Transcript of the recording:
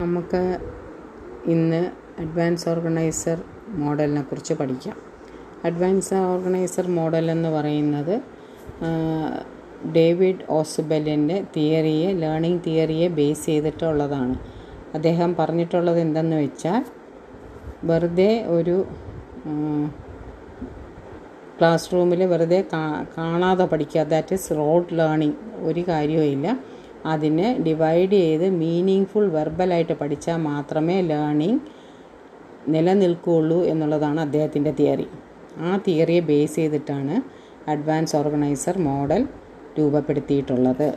നമുക്ക് ഇന്ന് advance organiser മോഡലിനെ കുറിച്ച് പഠിക്കാം. അഡ്വാൻസ് ഓർഗനൈസർ മോഡൽ എന്ന് പറയുന്നത് ഡേവിഡ് ഓസ്ബെലിന്റെ തിയറിയെ ലേണിംഗ് തിയറിയെ ബേസ് ചെയ്തിട്ടുള്ളതാണ്. അദ്ദേഹം പറഞ്ഞിട്ടുള്ളത് എന്തെന്ന് വെച്ചാൽ വെറുതെ ഒരു ക്ലാസ് റൂമിൽ വെറുതെ കാണാതെ പഠിക്കുക ദാറ്റ് ഇസ് റോഡ് ലേണിംഗ് ഒരു കാര്യവുമില്ല. അതിനെ ഡിവൈഡ് ചെയ്ത് മീനിങ് ഫുൾ വെർബലായിട്ട് പഠിച്ചാൽ മാത്രമേ ലേണിംഗ് നിലനിൽക്കുകയുള്ളൂ എന്നുള്ളതാണ് അദ്ദേഹത്തിന്റെ തിയറി ആ തിയറിയെ ബേസ് ചെയ്തിട്ടാണ് അഡ്വാൻസ് ഓർഗനൈസർ മോഡൽ രൂപപ്പെടുത്തിയിട്ടുള്ളത്.